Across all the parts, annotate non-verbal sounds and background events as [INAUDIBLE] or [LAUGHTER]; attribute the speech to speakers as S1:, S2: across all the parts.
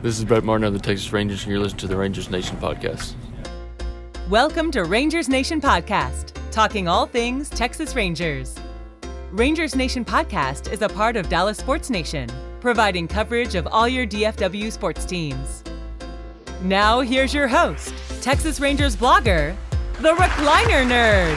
S1: This is Brett Martin of the Texas Rangers, and you're listening to the Rangers Nation podcast.
S2: Welcome to Rangers Nation Podcast, talking all things Texas Rangers. Rangers Nation Podcast is a part of Dallas Sports Nation, providing coverage of all your DFW sports teams. Now, here's your host, Texas Rangers blogger, the Recliner Nerd.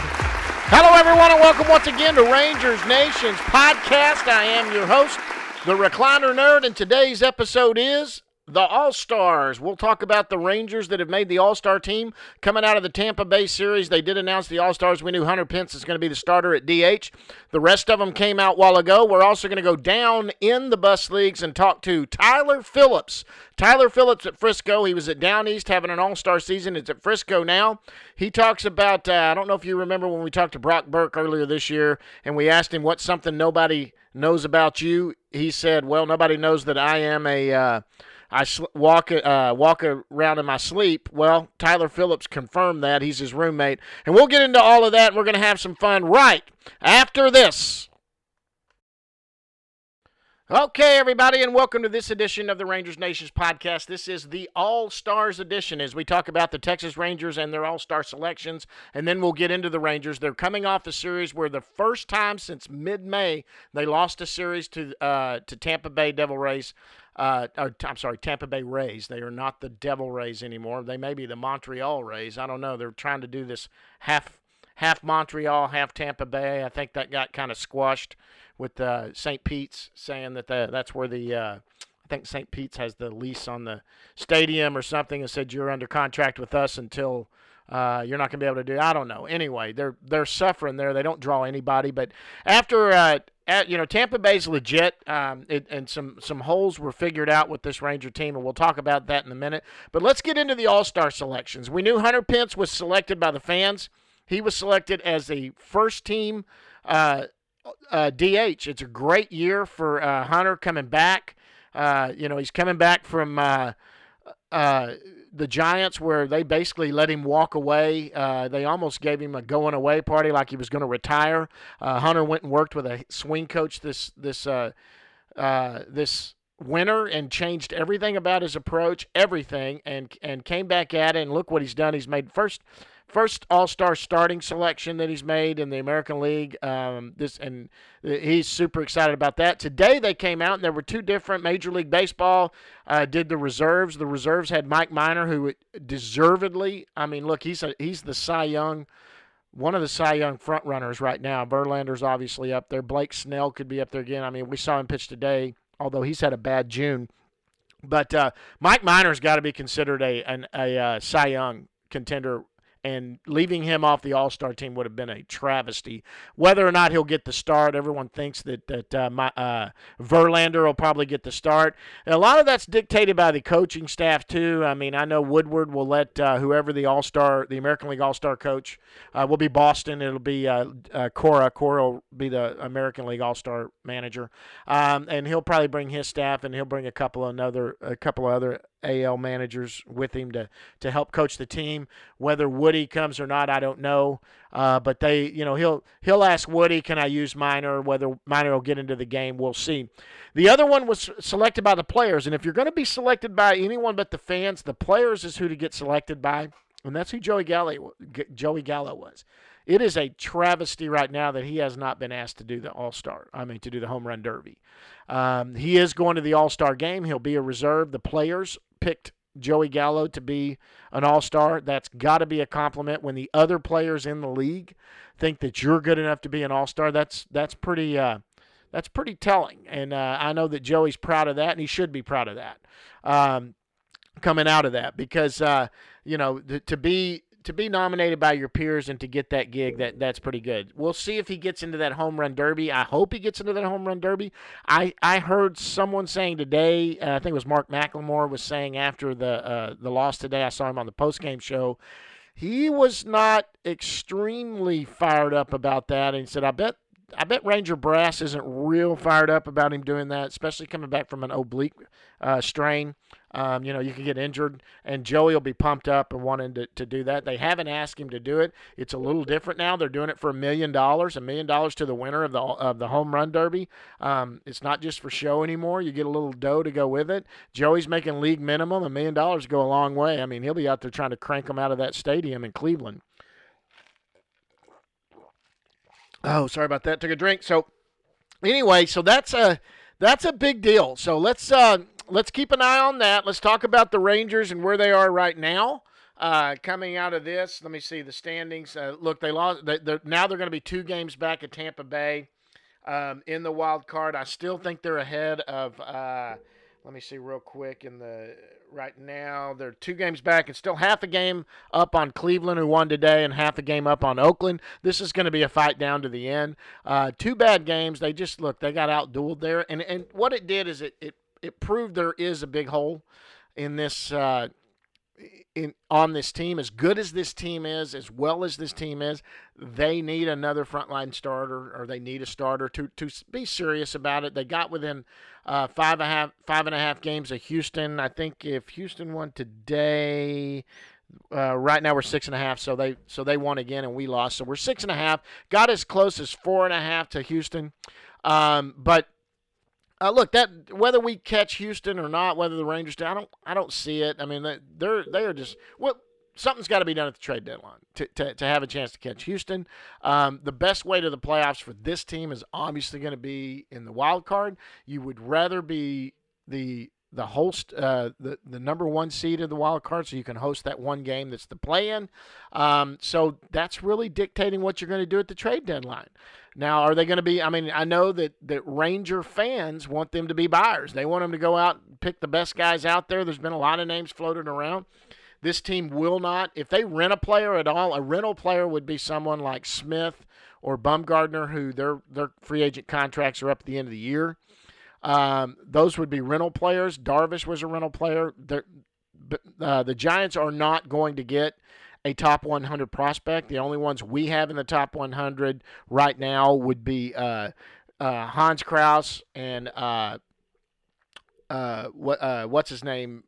S3: Hello, everyone, and welcome once again to Rangers Nation's podcast. I am your host, the Recliner Nerd, and today's episode is the All Stars. We'll talk about the Rangers that have made the All Star team coming out of the Tampa Bay series. They did announce the All Stars. We knew Hunter Pence is going to be the starter at DH. The rest of them came out while ago. We're also going to go down in the bus leagues and talk to Tyler Phillips. Tyler Phillips at Frisco. He was at Down East having an All Star season. It's at Frisco now. He talks about, uh, I don't know if you remember when we talked to Brock Burke earlier this year and we asked him what's something nobody knows about you. He said, Well, nobody knows that I am a. Uh, I sl- walk uh, walk around in my sleep. Well, Tyler Phillips confirmed that he's his roommate, and we'll get into all of that. and We're going to have some fun right after this. Okay, everybody, and welcome to this edition of the Rangers Nations podcast. This is the All Stars edition as we talk about the Texas Rangers and their All Star selections, and then we'll get into the Rangers. They're coming off a series where the first time since mid May they lost a series to uh, to Tampa Bay Devil Rays. Uh, or, I'm sorry, Tampa Bay Rays. They are not the Devil Rays anymore. They may be the Montreal Rays. I don't know. They're trying to do this half half Montreal, half Tampa Bay. I think that got kind of squashed with uh, St. Pete's saying that the, that's where the uh, I think St. Pete's has the lease on the stadium or something and said you're under contract with us until uh, you're not going to be able to do. I don't know. Anyway, they're they're suffering there. They don't draw anybody. But after uh, at, you know Tampa Bay's legit, um, it, and some some holes were figured out with this Ranger team, and we'll talk about that in a minute. But let's get into the All Star selections. We knew Hunter Pence was selected by the fans. He was selected as the first team. Uh, uh, DH. It's a great year for uh, Hunter coming back. Uh, you know, he's coming back from uh, uh, the Giants where they basically let him walk away. Uh, they almost gave him a going away party like he was going to retire. Hunter went and worked with a swing coach this this uh, this winter and changed everything about his approach, everything, and and came back at it. And look what he's done. He's made first first All Star starting selection that he's made in the American League. Um, this and he's super excited about that. Today they came out and there were two different Major League Baseball uh, did the reserves. The reserves had Mike Minor, who deservedly. I mean, look, he's a, he's the Cy Young. One of the Cy Young front runners right now. Verlander's obviously up there. Blake Snell could be up there again. I mean, we saw him pitch today, although he's had a bad June. But uh, Mike Minor's got to be considered a an, a uh, Cy Young contender and leaving him off the All Star team would have been a travesty. Whether or not he'll get the start, everyone thinks that that uh, my, uh, Verlander will probably get the start. And a lot of that's dictated by the coaching staff too. I mean, I know Woodward will let uh, whoever the All Star, the American League All Star coach, uh, will be Boston. It'll be uh, uh, Cora. Cora will be the American League All Star manager, um, and he'll probably bring his staff, and he'll bring a couple another a couple of other AL managers with him to to help coach the team. Whether Woody comes or not, I don't know. Uh, but they, you know, he'll he'll ask Woody, "Can I use Minor?" Whether Minor will get into the game, we'll see. The other one was selected by the players, and if you're going to be selected by anyone but the fans, the players is who to get selected by, and that's who Joey Gallo Joey Gallo was. It is a travesty right now that he has not been asked to do the All Star. I mean, to do the home run derby. Um, he is going to the All Star game. He'll be a reserve. The players picked Joey Gallo to be an all star. That's got to be a compliment when the other players in the league think that you're good enough to be an all star. That's that's pretty uh, that's pretty telling, and uh, I know that Joey's proud of that, and he should be proud of that. Um, coming out of that because uh, you know to be to be nominated by your peers and to get that gig, that that's pretty good. We'll see if he gets into that home run derby. I hope he gets into that home run derby. I, I heard someone saying today, uh, I think it was Mark McLemore was saying after the uh, the loss today. I saw him on the post game show. He was not extremely fired up about that, and he said, "I bet I bet Ranger Brass isn't real fired up about him doing that, especially coming back from an oblique uh, strain. Um, you know, you can get injured, and Joey will be pumped up and wanting to, to do that. They haven't asked him to do it. It's a little different now. They're doing it for a million dollars, a million dollars to the winner of the of the home run derby. Um, it's not just for show anymore. You get a little dough to go with it. Joey's making league minimum. A million dollars go a long way. I mean, he'll be out there trying to crank them out of that stadium in Cleveland. Oh, sorry about that. Took a drink. So anyway, so that's a that's a big deal. So let's uh, let's keep an eye on that. Let's talk about the Rangers and where they are right now. Uh, coming out of this, let me see the standings. Uh, look, they lost. They, now they're going to be two games back at Tampa Bay um, in the wild card. I still think they're ahead of. Uh, let me see real quick in the right now. They're two games back and still half a game up on Cleveland, who won today, and half a game up on Oakland. This is going to be a fight down to the end. Uh, two bad games. They just look. They got outdueled there, and and what it did is it it it proved there is a big hole in this. Uh, in on this team, as good as this team is, as well as this team is, they need another frontline starter, or they need a starter to to be serious about it. They got within uh, five and a half five and a half games of Houston. I think if Houston won today, uh, right now we're six and a half, so they so they won again and we lost. So we're six and a half. Got as close as four and a half to Houston, um, but uh, look, that whether we catch Houston or not, whether the Rangers I don't, I don't see it. I mean, they're they are just well, something's got to be done at the trade deadline to, to, to have a chance to catch Houston. Um, the best way to the playoffs for this team is obviously going to be in the wild card. You would rather be the the host, uh, the the number one seed of the wild card, so you can host that one game that's the play-in. Um, so that's really dictating what you're going to do at the trade deadline. Now, are they going to be? I mean, I know that that Ranger fans want them to be buyers. They want them to go out and pick the best guys out there. There's been a lot of names floated around. This team will not, if they rent a player at all, a rental player would be someone like Smith or Bumgarner, who their their free agent contracts are up at the end of the year. Um, those would be rental players. Darvish was a rental player. Uh, the Giants are not going to get a top 100 prospect. The only ones we have in the top 100 right now would be uh, uh, Hans Crouse and uh, uh, what uh, what's his name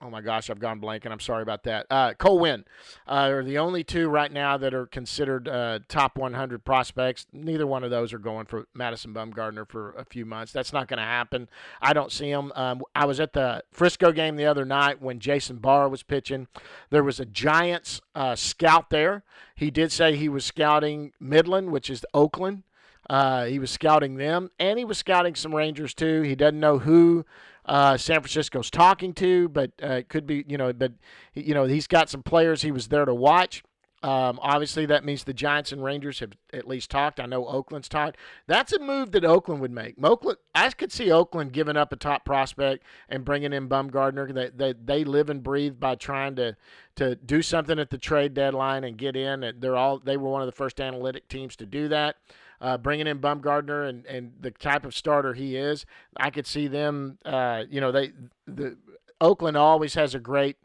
S3: oh my gosh, I've gone blank, and I'm sorry about that. Uh, Cole Winn uh, are the only two right now that are considered uh, top 100 prospects. Neither one of those are going for Madison Bumgarner for a few months. That's not going to happen. I don't see him. Um, I was at the Frisco game the other night when Jason Bahr was pitching. There was a Giants uh, scout there. He did say he was scouting Midland, which is Oakland. Uh, he was scouting them, and he was scouting some Rangers too. He doesn't know who uh, San Francisco's talking to, but uh, it could be, you know, but you know he's got some players he was there to watch. Um, obviously, that means the Giants and Rangers have at least talked. I know Oakland's talked. That's a move that Oakland would make. Oakland, I could see Oakland giving up a top prospect and bringing in Bumgarner. They, they, they live and breathe by trying to to do something at the trade deadline and get in. They're all they were one of the first analytic teams to do that uh, bringing in Bumgarner and, and the type of starter he is, I could see them. Uh, you know, they the Oakland always has a great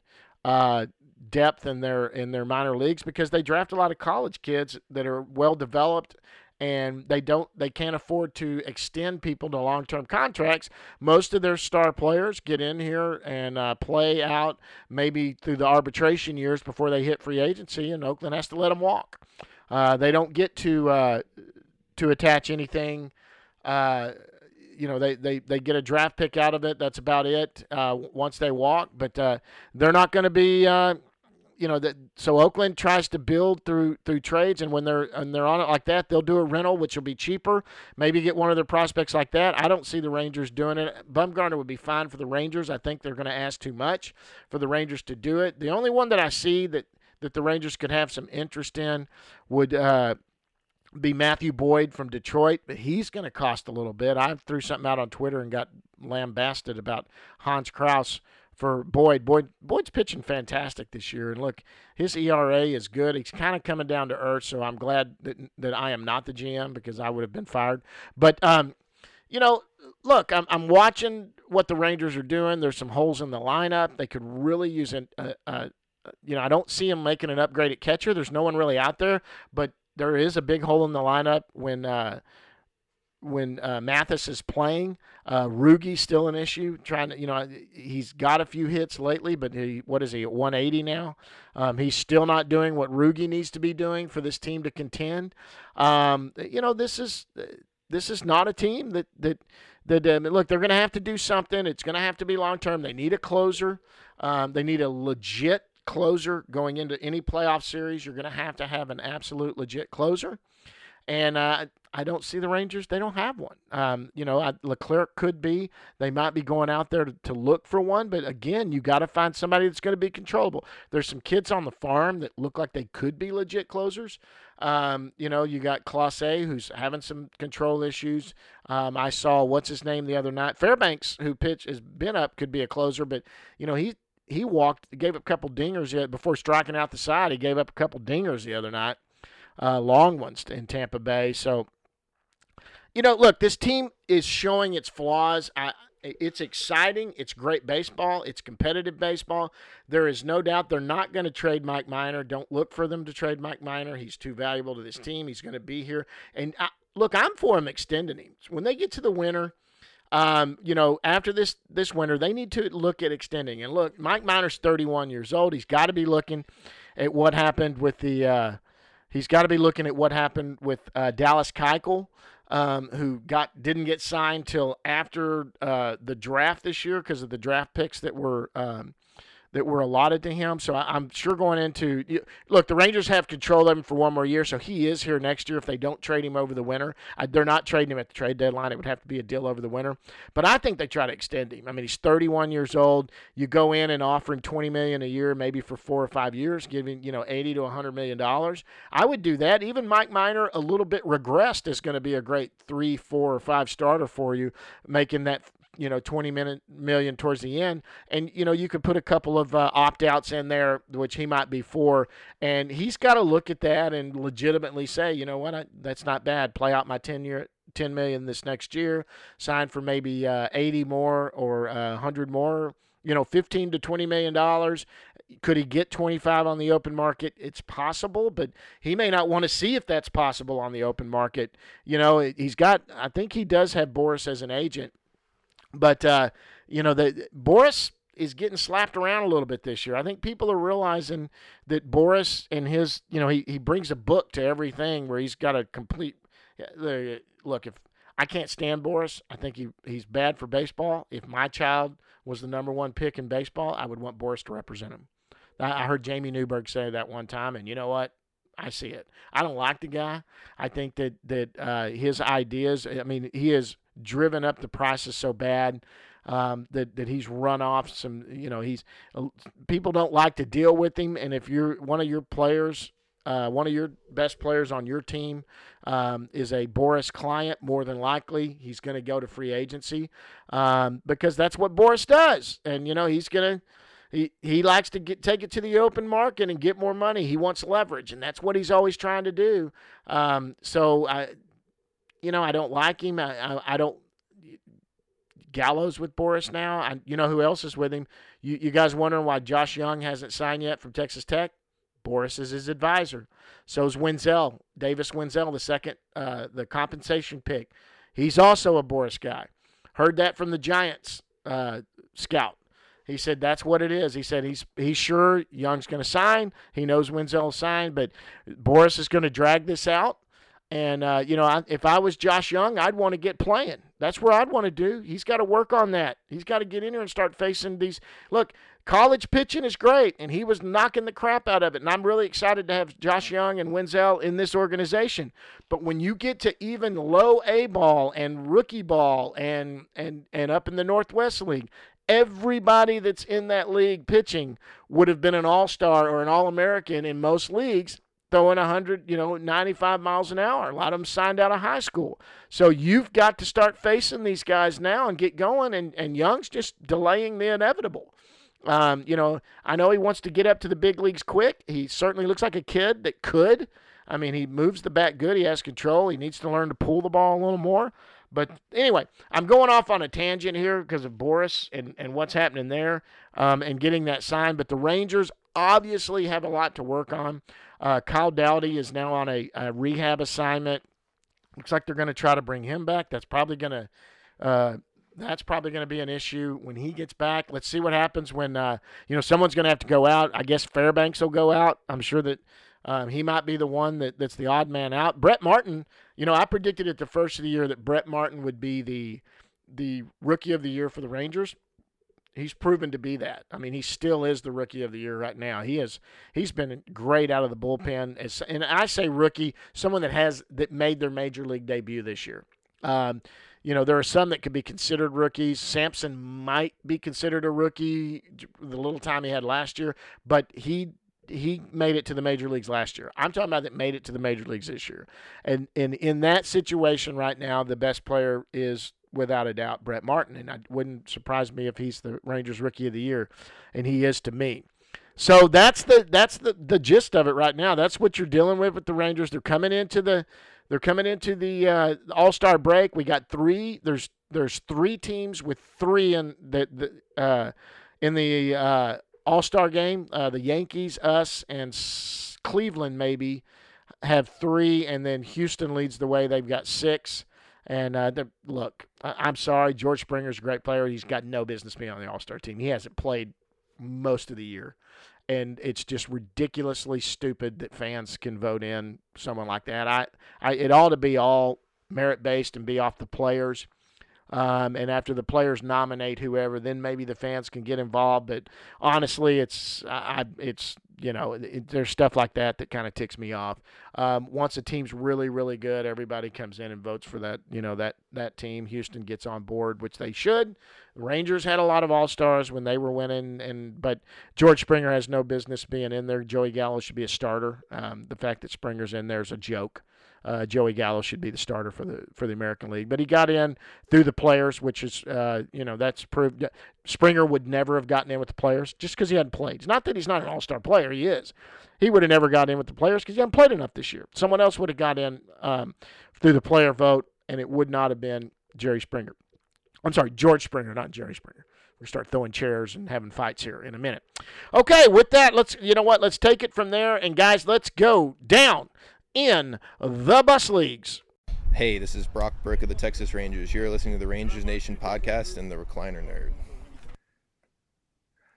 S3: uh, depth in their in their minor leagues because they draft a lot of college kids that are well developed and they don't they can't afford to extend people to long-term contracts most of their star players get in here and uh, play out maybe through the arbitration years before they hit free agency and oakland has to let them walk uh, they don't get to uh, to attach anything. Uh, you know, they, they, they get a draft pick out of it. That's about it uh, once they walk. But uh, they're not going to be, uh, you know, that. So Oakland tries to build through through trades, and when they're and they're on it like that, they'll do a rental, which will be cheaper. Maybe get one of their prospects like that. I don't see the Rangers doing it. Bumgarner would be fine for the Rangers. I think they're going to ask too much for the Rangers to do it. The only one that I see that that the Rangers could have some interest in would uh, be Matthew Boyd from Detroit, but he's going to cost a little bit. I threw something out on Twitter and got lambasted about Hans Crouse for Boyd. Boyd Boyd's pitching fantastic this year, and look, his ERA is good. He's kind of coming down to earth, so I'm glad that that I am not the GM because I would have been fired. But um, you know, look, I'm I'm watching what the Rangers are doing. There's some holes in the lineup. They could really use a, a, a you know, I don't see him making an upgrade at catcher. There's no one really out there, but there is a big hole in the lineup when uh, when uh, Mathis is playing. Uh, Rugi's still an issue. Trying to, you know, he's got a few hits lately, but he, what is he at 180 now? Um, he's still not doing what Rugi needs to be doing for this team to contend. Um, you know, this is this is not a team that that that um, look. They're going to have to do something. It's going to have to be long term. They need a closer. Um, they need a legit closer going into any playoff series. You're going to have to have an absolute legit closer. And uh, I don't see the Rangers. They don't have one. Um, you know, I, Leclerc could be. They might be going out there to, to look for one. But again, you got to find somebody that's going to be controllable. There's some kids on the farm that look like they could be legit closers. Um, you know, you got Clase, who's having some control issues. Um, I saw what's his name the other night. Fairbanks, who pitch has been up, could be a closer, but you know he he walked, gave up a couple dingers before striking out the side. He gave up a couple dingers the other night, uh, long ones in Tampa Bay. So, you know, look, this team is showing its flaws. I, it's exciting. It's great baseball. It's competitive baseball. There is no doubt they're not going to trade Mike Minor. Don't look for them to trade Mike Minor. He's too valuable to this team. He's going to be here. And I, look, I'm for him extending him. When they get to the winter, um, you know, after this this winter, they need to look at extending. And look, Mike Minor's 31 years old. He's got to be looking at what happened with the. Uh, he's got to be looking at what happened with uh, Dallas Keuchel, um, who got didn't get signed till after uh, the draft this year because of the draft picks that were um, that were allotted to him. So I, am sure going into look, the Rangers have control of him for one more year, so he is here next year if they don't trade him over the winter. I, they're not trading him at the trade deadline. It would have to be a deal over the winter. But I think they try to extend him. I mean, he's 31 years old. You go in and offer him 20 million a year, maybe for four or five years, giving you know 80 to 100 million dollars. I would do that. Even Mike Minor, a little bit regressed, is going to be a great three, four, or five starter for you, making that you know 20 minute million towards the end. And you know you could put a couple of uh, opt-outs in there which he might be for. And he's got to look at that and legitimately say you know what? I, that's not bad. Play out my 10 year 10 million this next year. Sign for maybe uh, 80 more or uh, 100 more. You know 15 to 20 million dollars. Could he get 25 on the open market? It's possible but he may not want to see if that's possible on the open market. You know he's got i think he does have Boras as an agent but uh, you know, the Boras is getting slapped around a little bit this year. I think people are realizing that Boras and his, you know, he, he brings a book to everything where he's got a complete look. If I can't stand Boras, I think he he's bad for baseball. If my child was the number one pick in baseball, I would want Boras to represent him. I heard Jamie Newberg say that one time, and you know what? I see it. I don't like the guy. I think that that uh, his ideas. I mean, he has driven up the prices so bad um, that that he's run off some. You know, he's uh, people don't like to deal with him. And if you're one of your players, uh, one of your best players on your team um, is a Boras client, more than likely he's going to go to free agency um, because that's what Boras does. And you know, he's going to he, he likes to get take it to the open market and get more money. He wants leverage, and that's what he's always trying to do. Um, so I, you know, I don't like him. I, I, I don't. Gallo's with Boras now. I, you know who else is with him? You, you guys wondering why Josh Jung hasn't signed yet from Texas Tech? Boras is his advisor. So is Wendzel, Davis Wendzel, the second, uh, the compensation pick. He's also a Boras guy. Heard that from the Giants uh, scout. He said that's what it is. He said he's he's sure Jung's going to sign. He knows Wendzel signed, but Boras is going to drag this out. And uh, you know, I, if I was Josh Jung, I'd want to get playing. That's where I'd want to do. He's got to work on that. He's got to get in here and start facing these. Look, college pitching is great, and he was knocking the crap out of it. And I'm really excited to have Josh Jung and Wendzel in this organization. But when you get to even low A ball and rookie ball and and and up in the Northwest League, everybody that's in that league pitching would have been an all-star or an all-American in most leagues throwing 100, you know, 95 miles an hour. A lot of them signed out of high school. So you've got to start facing these guys now and get going. And, and Jung's just delaying the inevitable. Um, you know, I know he wants to get up to the big leagues quick. He certainly looks like a kid that could. I mean, he moves the bat good. He has control. He needs to learn to pull the ball a little more. But anyway, I'm going off on a tangent here because of Boras and, and what's happening there um, and getting that signed. But the Rangers obviously have a lot to work on. Uh, Kyle Dowdy is now on a, a rehab assignment. Looks like they're going to try to bring him back. That's probably going to uh, that's probably going to be an issue when he gets back. Let's see what happens when uh, you know someone's going to have to go out. I guess Fairbanks will go out. I'm sure that um, he might be the one that, that's the odd man out. Brett Martin, you know, I predicted at the first of the year that Brett Martin would be the the rookie of the year for the Rangers. He's proven to be that. I mean, he still is the rookie of the year right now. He is. He's been great out of the bullpen. As, and I say rookie, someone that has that made their major league debut this year. Um, you know, there are some that could be considered rookies. Sampson might be considered a rookie the little time he had last year, but he he made it to the major leagues last year. I'm talking about that made it to the major leagues this year. And and in that situation right now, the best player is without a doubt Brett Martin, and it wouldn't surprise me if he's the Rangers rookie of the year, and he is to me. So that's the that's the the gist of it right now. That's what you're dealing with with the Rangers. They're coming into the they're coming into the uh, All Star break. We got three. There's there's three teams with three in the, the uh, in the uh, All Star game. Uh, the Yankees, us, and Cleveland maybe have three, and then Houston leads the way. They've got six. And uh, look, I- am sorry, George Springer's a great player. He's got no business being on the All Star team. He hasn't played most of the year and it's just ridiculously stupid that fans can vote in someone like that. I, I it ought to be all merit based and be off the players. Um, and after the players nominate whoever, then maybe the fans can get involved. But honestly, it's I, it's you know it, there's stuff like that that kind of ticks me off. Um, once a team's really really good, everybody comes in and votes for that you know that that team. Houston gets on board, which they should. Rangers had a lot of all stars when they were winning, and but George Springer has no business being in there. Joey Gallo should be a starter. Um, the fact that Springer's in there is a joke uh, Joey Gallo should be the starter for the for the American League. But he got in through the players, which is uh, you know that's proved. Springer would never have gotten in with the players just because he hadn't played. It's not that he's not an All Star player; he is. He would have never got in with the players because he hadn't played enough this year. Someone else would have got in um, through the player vote, and it would not have been Jerry Springer. I'm sorry, George Springer, not Jerry Springer. We start throwing chairs and having fights here in a minute. Okay, with that, let's you know what? Let's take it from there, and guys, let's go down in the bus leagues.
S4: Hey, this is Brock Burke of the Texas Rangers. You're listening to the Rangers Nation podcast and the Recliner Nerd.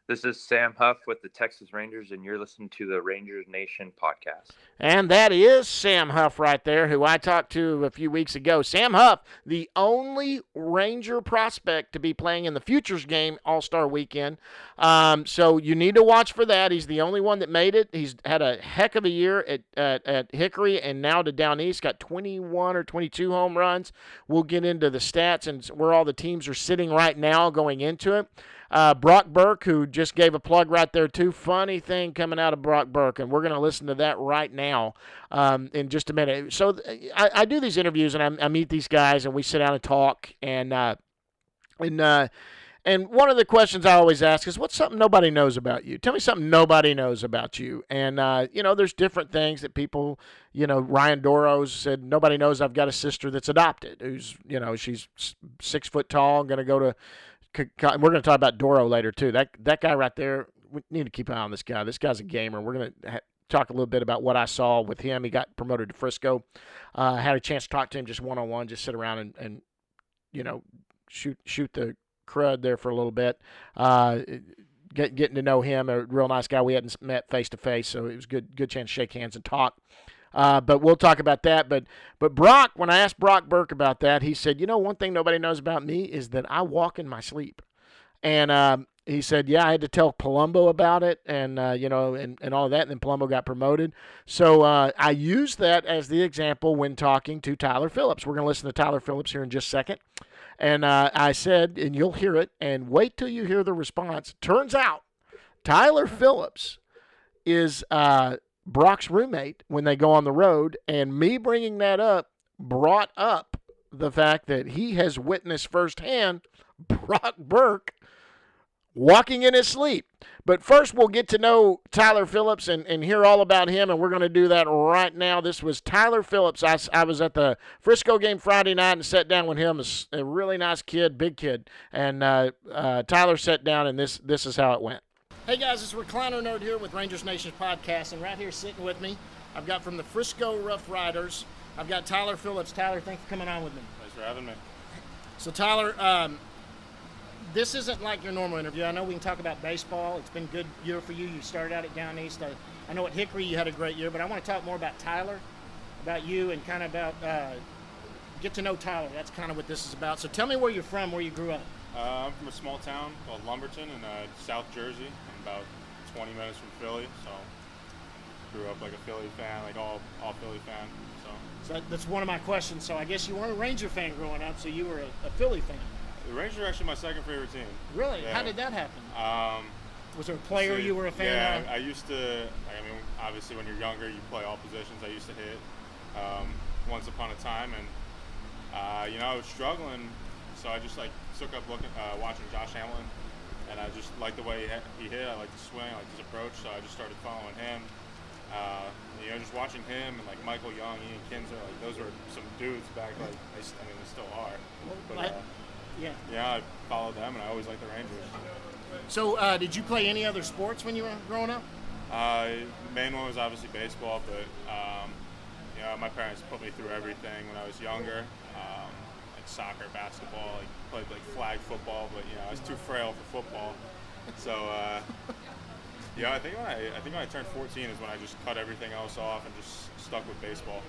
S5: This is Sam Huff with the Texas Rangers, and you're listening to the Rangers Nation podcast.
S3: And that is Sam Huff right there, who I talked to a few weeks ago. Sam Huff, the only Ranger prospect to be playing in the Futures game All Star weekend. Um, so you need to watch for that. He's the only one that made it. He's had a heck of a year at, at, at Hickory and now to Down East. Got 21 or 22 home runs. We'll get into the stats and where all the teams are sitting right now going into it. Uh, Brock Burke, who just gave a plug right there, too. Funny thing coming out of Brock Burke, and we're going to listen to that right now um, in just a minute. So I, I do these interviews, and I, I, meet these guys, and we sit down and talk, and uh, and uh, and one of the questions I always ask is, "What's something nobody knows about you? Tell me something nobody knows about you." And uh, you know, there's different things that people, you know, Ryan Doros said nobody knows I've got a sister that's adopted, who's you know she's six foot tall, going to go to we're going to talk about Dorow later too. That that guy right there, we need to keep an eye on this guy. This guy's a gamer. We're going to ha- talk a little bit about what I saw with him. He got promoted to Frisco. Uh, had a chance to talk to him just one on one, just sit around and, and you know shoot shoot the crud there for a little bit. Uh, get, getting to know him, a real nice guy. We hadn't met face to face, so it was good good chance to shake hands and talk. Uh, but we'll talk about that. But but Brock, when I asked Brock Burke about that, he said, you know, one thing nobody knows about me is that I walk in my sleep. And um, he said, yeah, I had to tell Palumbo about it, and uh, you know, and, and all that. And then Palumbo got promoted. So uh, I used that as the example when talking to Tyler Phillips. We're going to listen to Tyler Phillips here in just a second. And uh, I said, and you'll hear it, and wait till you hear the response. Turns out, Tyler Phillips is uh, Brock's roommate when they go on the road, and me bringing that up brought up the fact that he has witnessed firsthand [LAUGHS] Brock Burke walking in his sleep. But first, we'll get to know Tyler Phillips and, and hear all about him, and we're going to do that right now. This was Tyler Phillips. I, I was at the Frisco game Friday night and sat down with him. A, really nice kid, big kid. And uh, uh, Tyler sat down, and this, this is how it went. Hey guys, it's Recliner Nerd here with Rangers Nation podcast, and right here sitting with me, I've got from the Frisco Rough Riders,
S6: I've got Tyler Phillips. Tyler, thanks for coming on with me.
S7: Thanks for having me.
S6: So, Tyler, um, this isn't like your normal interview. I know we can talk about baseball. It's been a good year for you. You started out at Down East. I, I know at Hickory you had a great year, but I want to talk more about Tyler, about you, and kind of about uh, get to know Tyler. That's kind of what this is about. So, tell me where you're from, where you grew up.
S7: Uh, I'm from a small town called Lumberton in uh, South Jersey. About 20 minutes from Philly, so grew up like a Philly fan, like all all Philly fan. So
S6: So that, that's one of my questions. So, I guess you weren't a Ranger fan growing up, so you were a, a Philly fan.
S7: the Rangers are actually my second favorite team.
S6: Really?
S7: Yeah.
S6: How did that happen?
S7: Um,
S6: Was there a player you were a fan
S7: yeah,
S6: of?
S7: I used to. I mean, obviously, when you're younger, you play all positions. I used to hit um, once upon a time, and uh, you know, I was struggling, so I just like took up looking, uh, watching Josh Hamilton, just liked the way he hit. I liked the swing, I liked his approach, so I just started following him. Uh, you know, just watching him and like Michael Young, Ian Kinsler, like those were some dudes back. Like, they, I mean, they still are. But uh,
S6: yeah.
S7: yeah, I followed them, and I always liked the Rangers.
S6: So, uh, did you play any other sports when you were growing up?
S7: Uh, main one was obviously baseball, but um, you know, my parents put me through everything when I was younger, um, like soccer, basketball, like played like flag football, but you know, I was too frail for football. So, uh, [LAUGHS] yeah, I think when I, I think when I turned 14 is when I just cut everything else off and just stuck with baseball.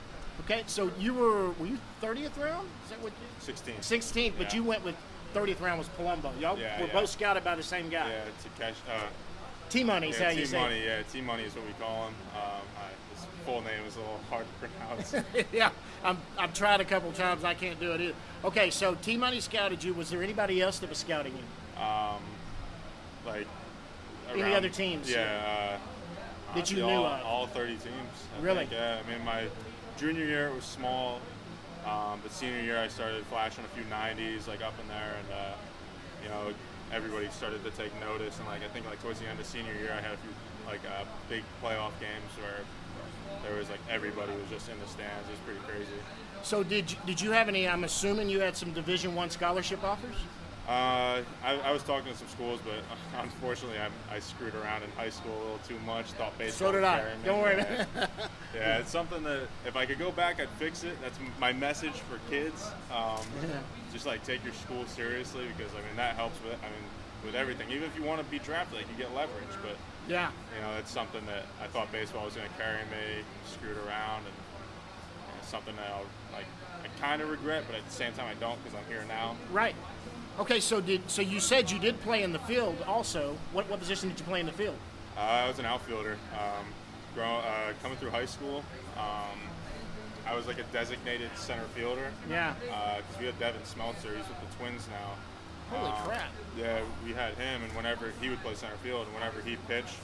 S6: Okay, so you were were you 30th round? Is that what? You,
S7: 16.
S6: 16th, but
S7: Yeah.
S6: you went with 30th round was Palumbo. Y'all
S7: Yeah,
S6: were
S7: yeah.
S6: both scouted by the same guy.
S7: Yeah, to catch. Uh,
S6: T Money is
S7: yeah,
S6: how you
S7: Team
S6: say.
S7: Money. Yeah, Team Money is what we call him. Um, I, full name is a little hard to pronounce. [LAUGHS]
S6: yeah, I'm, I've tried a couple times. I can't do it either. Okay, so T Money scouted you. Was there anybody else that was scouting you?
S7: um, like
S6: Any other teams?
S7: Yeah. Uh,
S6: That you
S7: honestly,
S6: knew
S7: all,
S6: of?
S7: all 30 teams. I
S6: Really?
S7: think, yeah. I mean, my junior year it was small, um, but senior year I started flashing a few 90s like up in there, and uh, you know everybody started to take notice. And like I think like towards the end of senior year I had a few like uh, big playoff games where there was like everybody was just in the stands. It was pretty crazy.
S6: So did you, did you have any? I'm assuming you had some Division One scholarship offers.
S7: Uh, I, I was talking to some schools, but [LAUGHS] unfortunately, I, I screwed around in high school a little too much. Thought baseball.
S6: So did I. Don't worry.
S7: Yeah. [LAUGHS] yeah, it's something that if I could go back, I'd fix it. That's my message for kids. Um, [LAUGHS] just like take your school seriously because I mean that helps with I mean with everything. Even if you want to be drafted, like you get leverage. But
S6: Yeah.
S7: you know, it's something that I thought baseball was going to carry me. Screwed around, and you know, something that I'll like. I kind of regret, but at the same time, I don't because I'm here now.
S6: Right. Okay, so did so you said you did play in the field also. What what position did you play in the field?
S7: Uh, I was an outfielder. Um, grow, uh, coming through high school, um, I was like a designated center fielder
S6: Yeah.
S7: because we had Devin Smeltzer. He's with the Twins now.
S6: Holy
S7: Um,
S6: crap.
S7: Yeah, we had him, and whenever he would play center field, and whenever he pitched,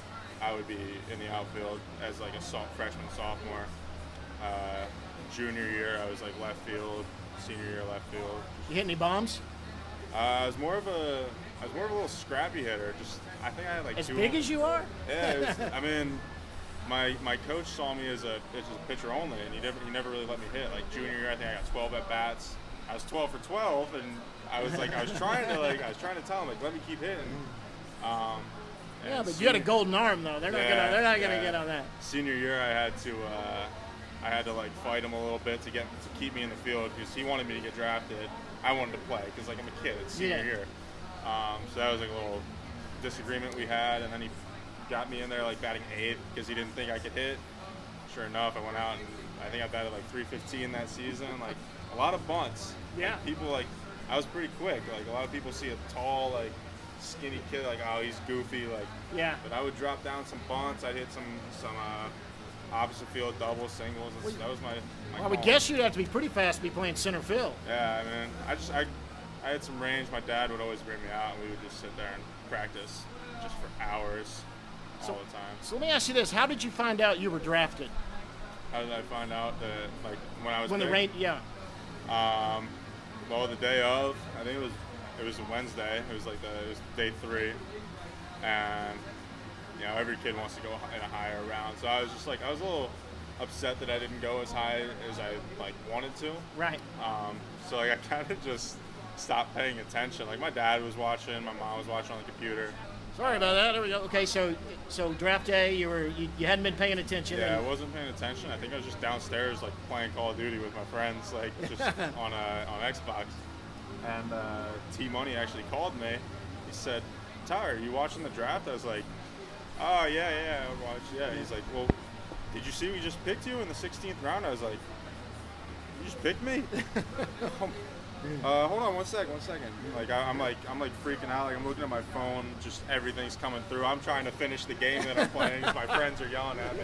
S7: I would be in the outfield as like a so- freshman, sophomore. Uh, junior year, I was like left field. Senior year, left field.
S6: You hit any bombs?
S7: Uh, I was more of a, I was more of a little scrappy hitter. Just, I think I had like
S6: As
S7: two.
S6: big as you are?
S7: Yeah, was, [LAUGHS] I mean, my my coach saw me as a as a pitcher only, and he never he never really let me hit. Like junior year, I think I got 12 at bats. I was 12 for 12, and I was like I was trying to like I was trying to tell him like let me keep hitting. Um,
S6: Yeah, but you had a golden arm though. They're not
S7: Yeah,
S6: gonna they're not gonna get on that.
S7: Senior year, I had to uh, I had to like fight him a little bit to get to keep me in the field because he wanted me to get drafted. I wanted to play because like I'm a kid. It's senior
S6: Yeah.
S7: year, um, so that was like a little disagreement we had, and then he got me in there like batting eighth because he didn't think I could hit. Sure enough, I went out and I think I batted like 315 that season. Like a lot of bunts.
S6: Yeah.
S7: Like, people like I was pretty quick. Like a lot of people see a tall like skinny kid like oh he's goofy like
S6: Yeah.
S7: but I would drop down some bunts. I'd hit some some uh, opposite field doubles, singles. And that was my. my
S6: Well, I would guess you'd have to be pretty fast to be playing center field.
S7: Yeah, I mean, I just I, I had some range. My dad would always bring me out, and we would just sit there and practice just for hours, all
S6: So-
S7: the time.
S6: So let me ask you this: How did you find out you were drafted?
S7: How did I find out that like when I was
S6: When the rain, yeah.
S7: Um, well, the day of, I think it was it was a Wednesday. It was like the it was day three, and you know every kid wants to go in a higher round. So I was just like I was a little upset that I didn't go as high as I like wanted to.
S6: Right.
S7: Um, so like [LAUGHS] I kind of just stopped paying attention. Like my dad was watching, my mom was watching on the computer,
S6: Sorry about that. There we go. Okay, so so draft day, you were you, you hadn't been paying attention.
S7: Yeah, I wasn't paying attention. I think I was just downstairs, like playing Call of Duty with my friends, like [LAUGHS] just on a, on Xbox. And uh, T Money actually called me. He said, "Tyler, you watching the draft?" I was like, "Oh yeah, yeah, I watched." Yeah. He's like, "Well, did you see we just picked you in the 16th round?" I was like, "You just picked me?" [LAUGHS] Uh, hold on one sec, one second. Like I, I'm like I'm like freaking out. Like I'm looking at my phone, just everything's coming through. I'm trying to finish the game that I'm playing. [LAUGHS] my friends are yelling at me.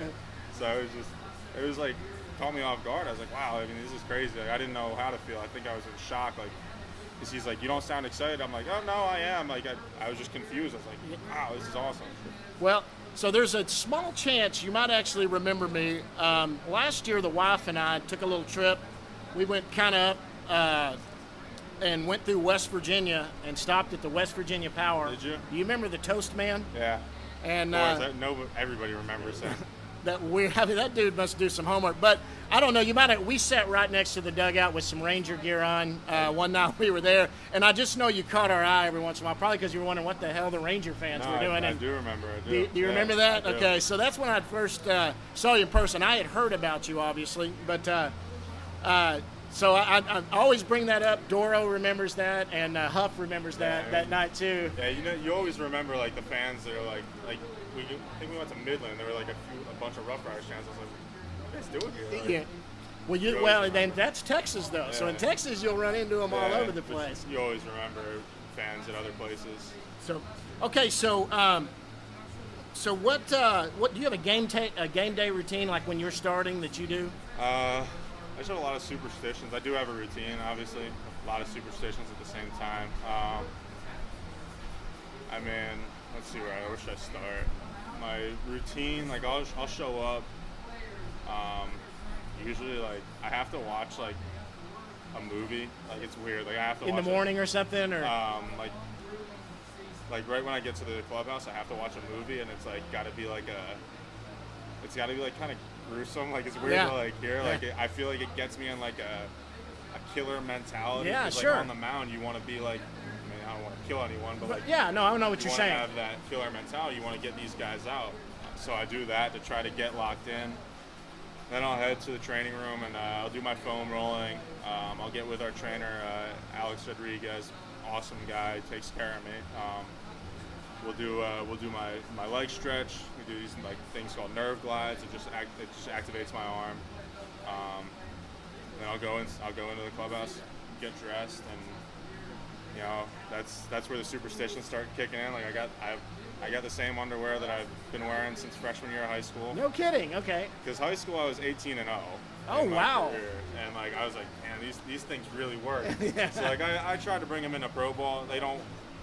S7: So it was just, it was like caught me off guard. I was like, wow, I mean this is crazy. Like, I didn't know how to feel. I think I was in shock. Like, cause he's like, you don't sound excited. I'm like, oh no, I am. Like I, I was just confused. I was like, wow, this is awesome.
S6: Well, so there's a small chance you might actually remember me. Um, last year, the wife and I took a little trip. We went kind of up uh, and went through West Virginia and stopped at the West Virginia Power.
S7: Did you?
S6: Do you remember the Toast Man?
S7: Yeah.
S6: And uh,
S7: that, no, everybody remembers that. [LAUGHS]
S6: that weird. I mean, that dude must do some homework. But I don't know. You might have. We sat right next to the dugout with some Ranger gear on uh, one night [LAUGHS] we were there, and I just know you caught our eye every once in a while, probably because you were wondering what the hell the Ranger fans
S7: No,
S6: were doing.
S7: I, I do remember. I do.
S6: do, you- do you
S7: Yeah,
S6: remember that? Okay, so that's when I first uh, saw you in person. I had heard about you, obviously, but. Uh, uh, so I, I, I always bring that up. Dorow remembers that, and uh, Huff remembers that
S7: Yeah.
S6: that night too.
S7: Yeah, you know, you always remember like the fans that are like, like we I think we went to Midland. There were like a few, a bunch of Rough Riders fans. I was like, what guys doing here? Like,
S6: Yeah. Well, you well
S7: always
S6: then that's Texas though. So in Texas you'll run into them all over the place.
S7: You always remember fans at other places.
S6: So, okay, so um, so what uh, what do you have a game ta- a game day routine like when you're starting that you do?
S7: Uh, I just have a lot of superstitions. I do have a routine, obviously. A lot of superstitions at the same time. Um, I mean, let's see where I where should I start. My routine, like I'll I'll show up. Um, usually, like I have to watch like a movie. Like it's weird. Like I have to
S6: In the
S7: watch it.
S6: morning or something, or
S7: um, like like right when I get to the clubhouse, I have to watch a movie, and it's like got to be like a, it's got to be like kind of gruesome. Like it's weird
S6: Yeah.
S7: to like hear.
S6: Yeah.
S7: Like it, I feel like it gets me in like a, a killer mentality.
S6: Yeah, sure.
S7: Like on the mound, you want to be like, I mean, I don't want to kill anyone, but like,
S6: yeah, no, I don't know what
S7: you to
S6: saying.
S7: have that killer mentality. You want to get these guys out. So I do that to try to get locked in. Then I'll head to the training room and uh, I'll do my foam rolling. Um, I'll get with our trainer, uh, Alex Rodriguez, awesome guy, takes care of me. Um, we'll do uh, we'll do my, my leg stretch. We do these like things called nerve glides. It just act, it just activates my arm. Um, then I'll go in, I'll go into the clubhouse, get dressed, and you know that's that's where the superstitions start kicking in. Like I got I I got the same underwear that I've been wearing since freshman year of high school.
S6: No kidding. Okay.
S7: Because high school I was 18 and 0.
S6: Oh, wow.
S7: career. And like I was like, man, these these things really work. [LAUGHS] yeah. So like I, I tried to bring them into pro ball. They don't.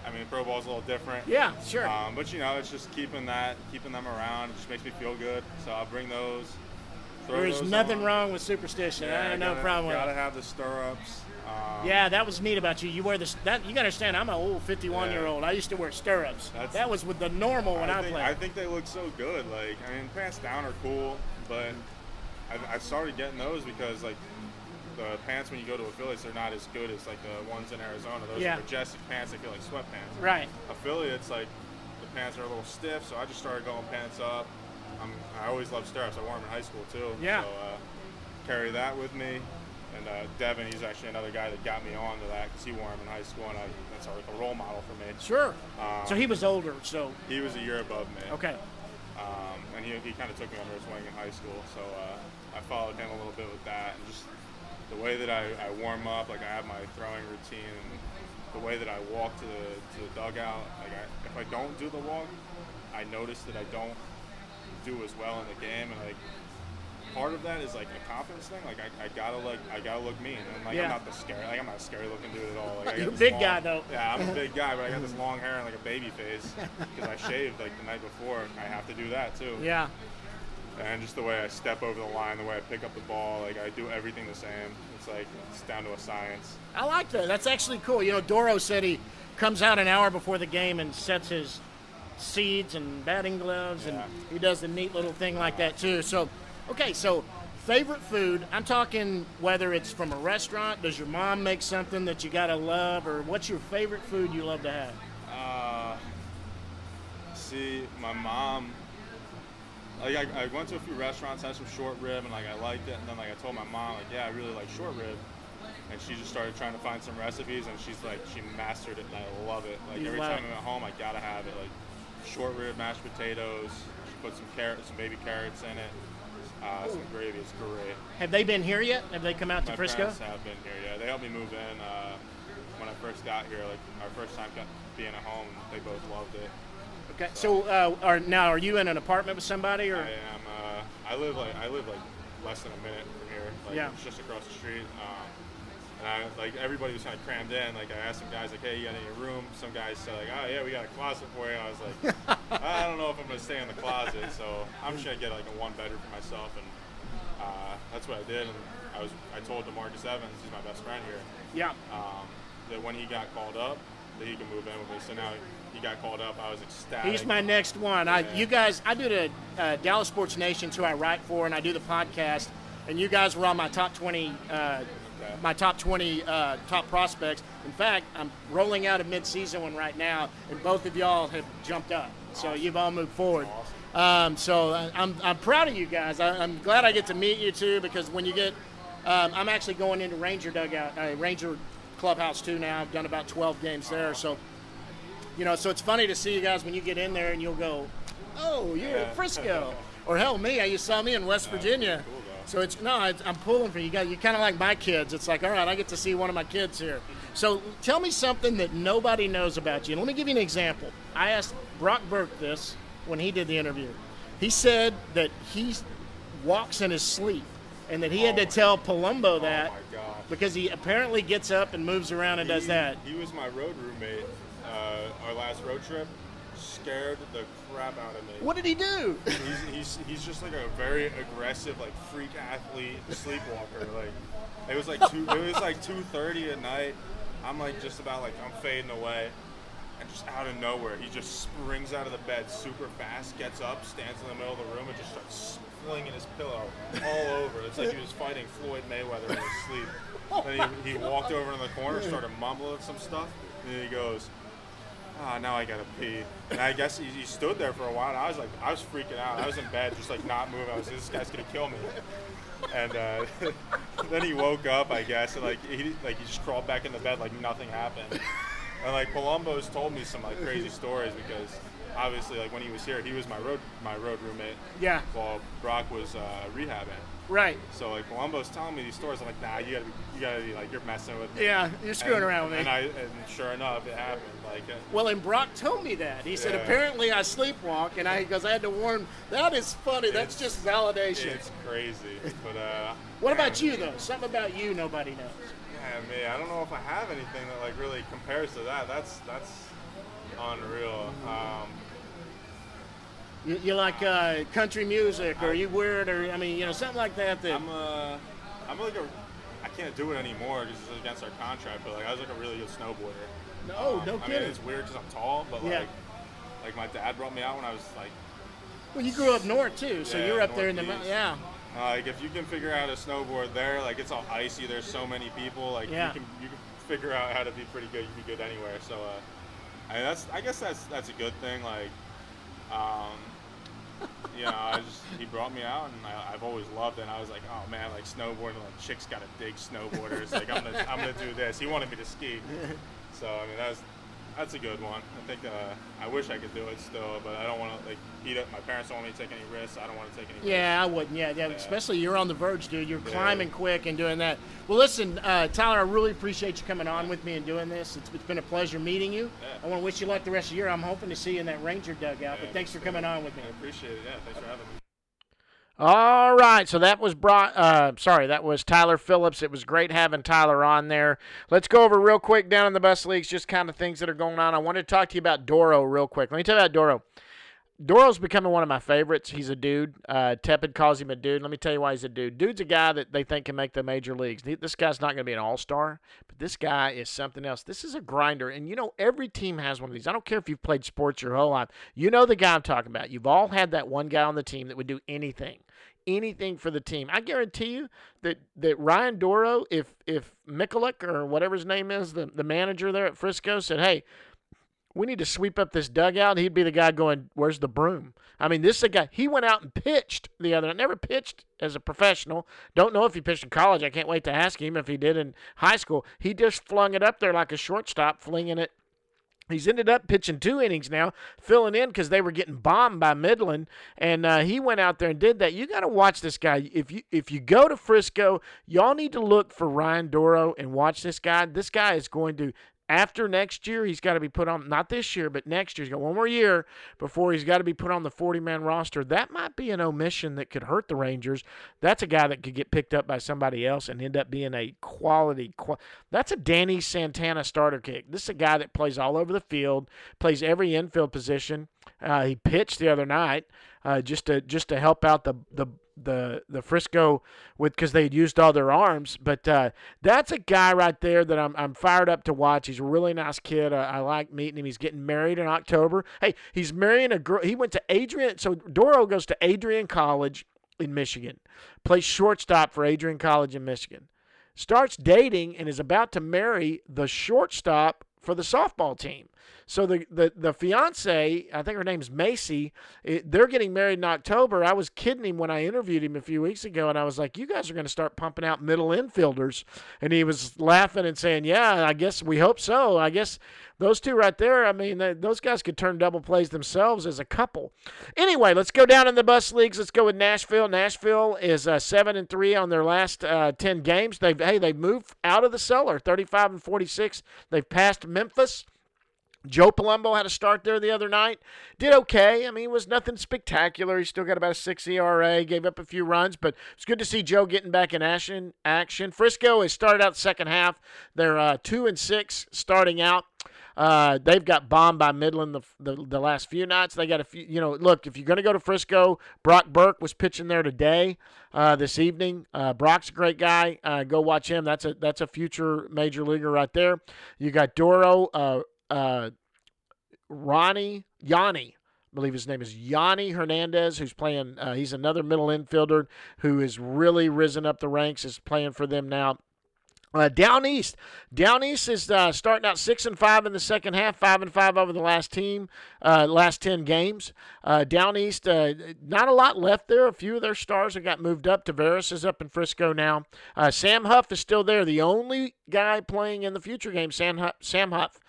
S7: I mean, pro ball's a little different.
S6: Yeah, sure.
S7: Um, but you know, it's just keeping that, keeping them around. It just makes me feel good. So I'll bring those.
S6: There's nothing
S7: on.
S6: wrong with superstition. I
S7: Yeah,
S6: have no
S7: gotta,
S6: problem with
S7: Gotta have the stirrups. Um,
S6: Yeah, that was neat about you. You wear this. That you gotta understand. I'm an old 51 year old. I used to wear stirrups.
S7: That's-
S6: that was with the normal when I,
S7: think,
S6: played.
S7: I think they look so good. Like, I mean, pants down are cool, but I, I started getting those because like the pants when you go to affiliates, they're not as good as like the ones in Arizona. Those
S6: Yeah.
S7: are majestic pants. They feel like sweatpants.
S6: right.
S7: Affiliates, like the pants are a little stiff, so I just started going pants up. I'm, I always love stirrups. I wore them in high school too.
S6: Yeah.
S7: So uh, carry that with me. And uh, Devin, he's actually another guy that got me onto that because he wore them in high school, and I, that's like a role model for me.
S6: Sure.
S7: Um,
S6: so he was older. So
S7: He was a year above me.
S6: okay.
S7: Um, and he, he kind of took me under his wing in high school, so uh, I followed him a little bit with that, and just the way that I, I warm up, like I have my throwing routine, and the way that I walk to the, to the dugout. Like I, if I don't do the walk, I notice that I don't do as well in the game, and like part of that is like a confidence thing. Like I, I gotta like I gotta look mean, and like
S6: Yeah.
S7: I'm not the scary, like I'm not a scary looking dude at all. Like, I got
S6: You're a big
S7: long-
S6: guy, though.
S7: Yeah, I'm a big guy, but I got this [LAUGHS] long hair and like a baby face because I shaved like the night before. I have to do that too.
S6: Yeah.
S7: And just the way I step over the line, the way I pick up the ball, like I do everything the same. It's like it's down to a science.
S6: I like that. That's actually cool. You know, Dorow said he comes out an hour before the game and sets his seeds and batting gloves, and he does a neat little thing like that too. So, okay, so favorite food. I'm talking whether it's from a restaurant. Does your mom make something that you gotta love, or what's your favorite food you love to have?
S7: Uh, see my mom. Like I, I went to a few restaurants, had some short rib, and like I liked it. And then like I told my mom, like yeah, I really like short rib. And she just started trying to find some recipes, and she's like, she mastered it, and I love it. Like
S6: You
S7: every
S6: love
S7: time. I'm at home, I gotta have it. Like short rib, mashed potatoes. She put some carrots, some baby carrots in it. Uh, some gravy. It's great.
S6: Have they been here yet? Have they come out to Frisco?
S7: parents have been here. Yeah, they helped me move in uh, when I first got here. Like our first time being at home, they both loved it.
S6: Okay. So, uh, are now are you in an apartment with somebody, or
S7: I am. Uh, I live like I live like less than a minute from here. Like
S6: Yeah.
S7: it's just across the street. Um, and I like everybody was kind of crammed in. Like I asked some guys like, "Hey, you got any room?" Some guys said like, "Oh yeah, we got a closet for you." I was like, [LAUGHS] "I don't know if I'm gonna stay in the closet." So I'm just gonna get like a one bedroom for myself, and uh, that's what I did. And I was I told Demarcus Evans, he's my best friend here.
S6: yeah?
S7: um, that when he got called up, that he can move in with me. So now he got called up. I was ecstatic.
S6: He's my next one. I, you guys, I do the uh, Dallas Sports Nation, who I write for, and I do the podcast. And you guys were on my top 20, uh, my top 20 uh, top prospects. In fact, I'm rolling out a mid-season one right now, and both of y'all have jumped up. So you've all moved forward. Um, so I- I'm, I'm proud of you guys. I, I'm glad I get to meet you too, because when you get, um, I'm actually going into Ranger dugout, uh, Ranger clubhouse too now. I've done about 12 games there, so you know, so it's funny to see you guys when you get in there and you'll go, "Oh, you're
S7: Yeah.
S6: at Frisco," [LAUGHS] or hell, me, you saw me in West Virginia. So it's no, it's, I'm pulling for you you guys. You're kind of like my kids. It's like, all right, I get to see one of my kids here. So tell me something that nobody knows about you. And let me give you an example. I asked Brock Burke this when he did the interview. He said that he walks in his sleep, and that he had to tell Palumbo that
S7: Oh my
S6: because he apparently gets up and moves around and does that.
S7: He was my road roommate. Uh, our last road trip scared the crap out of me.
S6: What did he do?
S7: He's, he's, he's just like a very aggressive, like freak athlete, sleepwalker. Like it was like two, it was like two thirty at night. I'm like just about like I'm fading away, and just out of nowhere, he just springs out of the bed super fast, gets up, stands in the middle of the room, and just starts flinging his pillow all over. It's like he was fighting Floyd Mayweather in his sleep. Then he, he walked over in the corner, started mumbling some stuff, and then he goes, ah, now I gotta pee. And I guess he, he stood there for a while. And I was like, I was freaking out. I was in bed, just like not moving. I was, like, this guy's gonna kill me. And uh, [LAUGHS] then he woke up, I guess, and like he like he just crawled back in the bed like nothing happened. And like Palumbo's told me some like crazy stories because obviously like when he was here, he was my road my road roommate
S6: Yeah,
S7: while Brock was uh, rehabbing.
S6: Right.
S7: So like Palumbo's telling me these stories. I'm like, nah, you gotta be, you gotta be like you're messing with me.
S6: Yeah, you're screwing
S7: And-
S6: around with me.
S7: And I and sure enough, it happened. Like. Uh,
S6: Well, and Brock told me that. He said apparently I sleepwalk, and I because I had to warn. That is funny. That's
S7: It's-
S6: just validation.
S7: It's crazy, but uh.
S6: What about you though? Something about you nobody knows.
S7: Yeah, me. I don't know if I have anything that like really compares to that. That's that's unreal. Um,
S6: You, you like uh, country music, or you weird, or I mean, you know, something like that. That
S7: I'm a, I'm like a, I can't do it anymore because it's against our contract. But like I was like a really good snowboarder.
S6: no,
S7: Um,
S6: no
S7: I mean,
S6: kidding.
S7: it's weird because I'm tall, but
S6: Yeah.
S7: like, like my dad brought me out when I was like,
S6: well, you grew up north too, so
S7: Yeah,
S6: you're up there in the yeah.
S7: uh, like if you can figure out a snowboard there, like it's all icy. There's so many people. Like
S6: Yeah.
S7: you can you can figure out how to be pretty good. You can be good anywhere. So, uh, I mean, that's I guess that's that's a good thing. Like, um, [LAUGHS] you know, I just he brought me out, and I, I've always loved it. And I was like, oh man, like snowboarding, like chicks gotta dig snowboarders. like I'm gonna I'm gonna do this. He wanted me to ski, [LAUGHS] so I mean that's that's a good one. I think uh, I wish I could do it still, but I don't want to like eat up. My parents don't want me to take any risks. I don't want to take any. risks.
S6: Yeah, I wouldn't. Yeah, yeah, Especially you're on the verge, dude. You're
S7: Yeah.
S6: climbing quick and doing that. Well, listen, uh, Tyler, I really appreciate you coming on with me and doing this. It's, it's been a pleasure meeting you.
S7: Yeah.
S6: I want to wish you luck the rest of the year. I'm hoping to see you in that Ranger dugout.
S7: Yeah,
S6: but thanks for coming on with me.
S7: I appreciate it. Yeah, thanks for having me.
S6: All right, so that was brought. Uh, sorry, that was Tyler Phillips. It was great having Tyler on there. Let's go over real quick down in the bus leagues, just kind of things that are going on. I wanted to talk to you about Dorow real quick. Let me tell you about Dorow. Dorow's becoming one of my favorites. He's a dude. Uh, Tepid calls him a dude. Let me tell you why he's a dude. Dude's a guy that they think can make the major leagues. This guy's not going to be an all star, but this guy is something else. This is a grinder. And you know, every team has one of these. I don't care if you've played sports your whole life. You know the guy I'm talking about. You've all had that one guy on the team that would do anything. Anything for the team. I guarantee you that, that Ryan Dorow, if if Mikulik or whatever his name is, the, the manager there at Frisco said, Hey,
S3: we need to sweep up this dugout. He'd be the guy going, "Where's the broom?" I mean, this is a guy. He went out and pitched the other. I never pitched as a professional. Don't know if he pitched in college. I can't wait to ask him if he did in high school. He just flung it up there like a shortstop, flinging it He's ended up pitching two innings now, filling in because they were getting bombed by Midland, and uh, he went out there and did that. You got to watch this guy. If you if you go to Frisco, y'all need to look for Ryan Dorow and watch this guy. This guy is going to after next year, he's got to be put on, not this year, but next year. He's got one more year before he's got to be put on the 40 man roster. That might be an omission that could hurt the Rangers. That's a guy that could get picked up by somebody else and end up being a quality. that's a Danny Santana starter kick. This is a guy that plays all over the field, plays every infield position. Uh, he pitched the other night uh, just to just to help out the the the the Frisco with because they had used all their arms. But uh, that's a guy right there that I'm I'm fired up to watch. He's a really nice kid. I, I, like meeting him. He's getting married in October. Hey, he's marrying a girl. He went to Adrian. So Dorow goes to Adrian College in Michigan, plays shortstop for Adrian College in Michigan. Starts dating and is about to marry the shortstop for the softball team. So the the the fiance, I think her name's Macy. It, they're getting married in October. I was kidding him when I interviewed him a few weeks ago, and I was like, "You guys are going to start pumping out middle infielders," and he was laughing and saying, "Yeah, I guess we hope so. I guess." Those two right there, I mean, they, those guys could turn double plays themselves as a couple. Anyway, let's go down in the bus leagues. Let's go with Nashville. Nashville is uh, seven and three on their last uh, ten games. They've hey, they've moved out of the cellar, thirty-five and forty-six. They've passed Memphis. Joe Palumbo had a start there the other night. Did okay. I mean, it was nothing spectacular. He still got about a six ERA. Gave up a few runs, but it's good to see Joe getting back in action. Action. Frisco has started out second half. They're uh, two and six starting out. Uh, they've got bombed by Midland the, the, the last few nights. They got a few. You know, look if you're going to go to Frisco, Brock Burke was pitching there today, uh, this evening. Uh, Brock's a great guy. Uh, go watch him. That's a that's a future major leaguer right there. You got Dorow uh, Ronnie Yanni. I believe his name is Yonny Hernandez, who's playing. Uh, he's another middle infielder who has really risen up the ranks. Is playing for them now. Uh, down east, down east is uh, starting out six and five in the second half, five and five over the last team, uh, last ten games. Uh, down east, uh, not a lot left there. A few of their stars have got moved up. Taveras is up in Frisco now. Uh, Sam Huff is still there, the only guy playing in the future game. Sam Huff, Sam Huff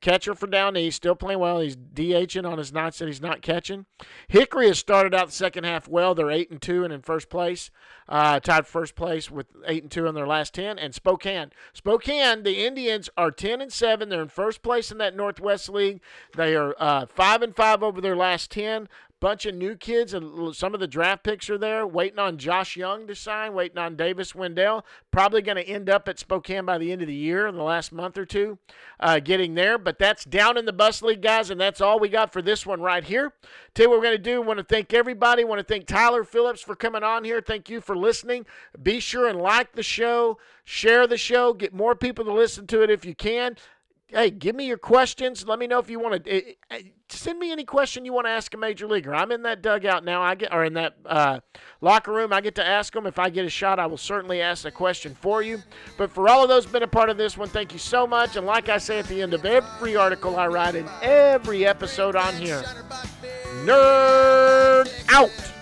S3: catcher for down east, still playing well. He's DHing on his nights that he's not catching. Hickory has started out the second half well. They're eight and two and in first place, tied first place with eight and two in their last ten. And Spokane, Spokane, the Indians are ten and seven. They're in first place in that Northwest League. They are uh, five and five over their last ten bunch of new kids, and some of the draft picks are there. Waiting on Josh Jung to sign, waiting on Davis Wendzel. Probably going to end up at Spokane by the end of the year, in the last month or two, uh, getting there. But that's down in the bus league, guys, and that's all we got for this one right here. Tell you what we're going to do. want to thank everybody. want to thank Tyler Phillips for coming on here. Thank you for listening. Be sure and like the show, share the show, get more people to listen to it if you can hey, give me your questions. Let me know if you want to uh, uh, send me any question you want to ask a major leaguer. I'm in that dugout now. I get or in that uh, locker room. I get to ask them. If I get a shot, I will certainly ask a question for you. But for all of those been a part of this one, thank you so much. And like I say at the end of every article I write in every episode on here, nerd out.